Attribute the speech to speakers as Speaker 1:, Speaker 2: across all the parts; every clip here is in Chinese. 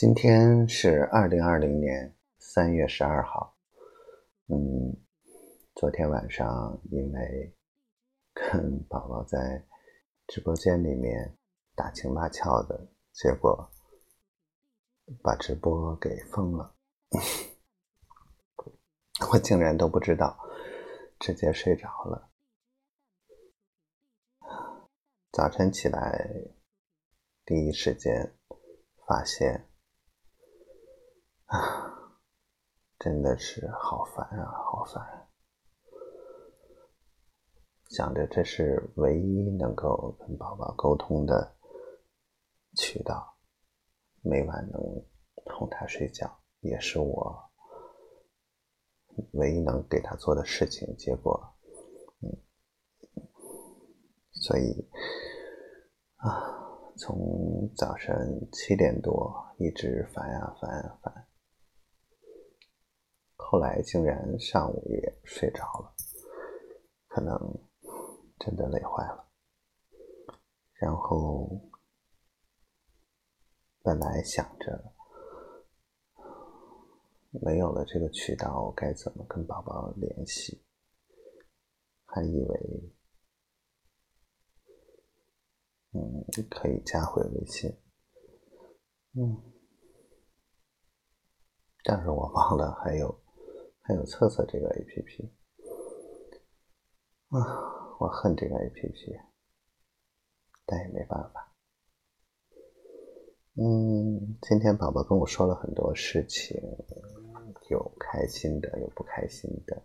Speaker 1: 今天是二零二零年三月十二号。嗯，昨天晚上因为跟宝宝在直播间里面打情骂俏的结果，把直播给封了。我竟然都不知道，直接睡着了。早晨起来，第一时间发现。啊，真的是好烦啊，好烦！想着这是唯一能够跟宝宝沟通的渠道，每晚能哄他睡觉，也是我唯一能给他做的事情。结果，嗯，所以啊，从早晨七点多一直烦呀烦呀烦。后来竟然上午也睡着了，可能真的累坏了。然后本来想着没有了这个渠道，该怎么跟宝宝联系？还以为嗯可以加回微信，嗯，但是我忘了还有。还有测测这个 A P P 啊，我恨这个 A P P，但也没办法。嗯，今天宝宝跟我说了很多事情，有开心的，有不开心的。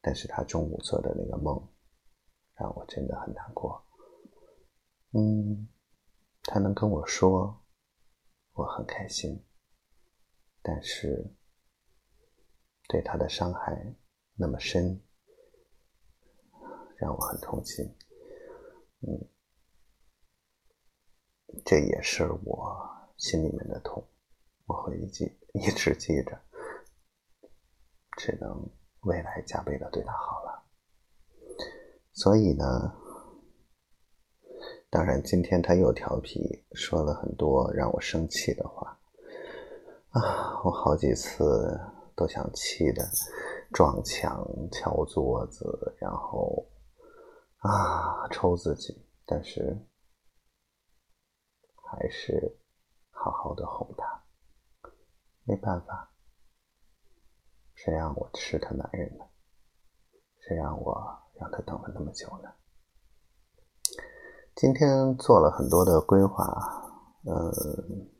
Speaker 1: 但是他中午做的那个梦，让我真的很难过。嗯，他能跟我说，我很开心，但是。对他的伤害那么深，让我很痛心。嗯，这也是我心里面的痛，我会一记一直记着，只能未来加倍的对他好了。所以呢，当然今天他又调皮，说了很多让我生气的话。啊，我好几次。都想气的撞墙、敲桌子，然后啊抽自己，但是还是好好的哄他。没办法，谁让我是他男人呢？谁让我让他等了那么久呢？今天做了很多的规划，嗯，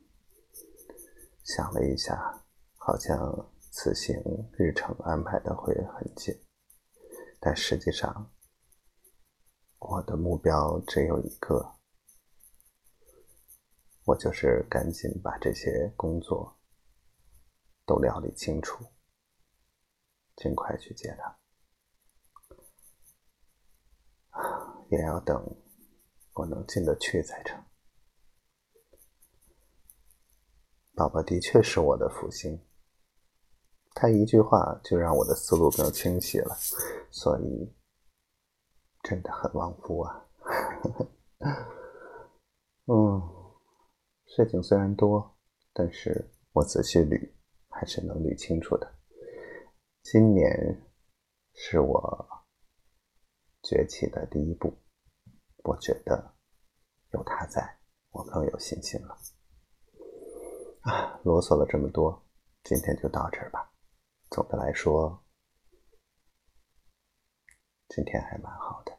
Speaker 1: 想了一下，好像。此行日程安排的会很紧，但实际上，我的目标只有一个，我就是赶紧把这些工作都料理清楚，尽快去接他，也要等我能进得去才成。宝宝的确是我的福星。他一句话就让我的思路更清晰了，所以真的很旺夫啊！嗯，事情虽然多，但是我仔细捋还是能捋清楚的。今年是我崛起的第一步，我觉得有他在，我更有信心了。啊，啰嗦了这么多，今天就到这儿吧。总的来说，今天还蛮好的。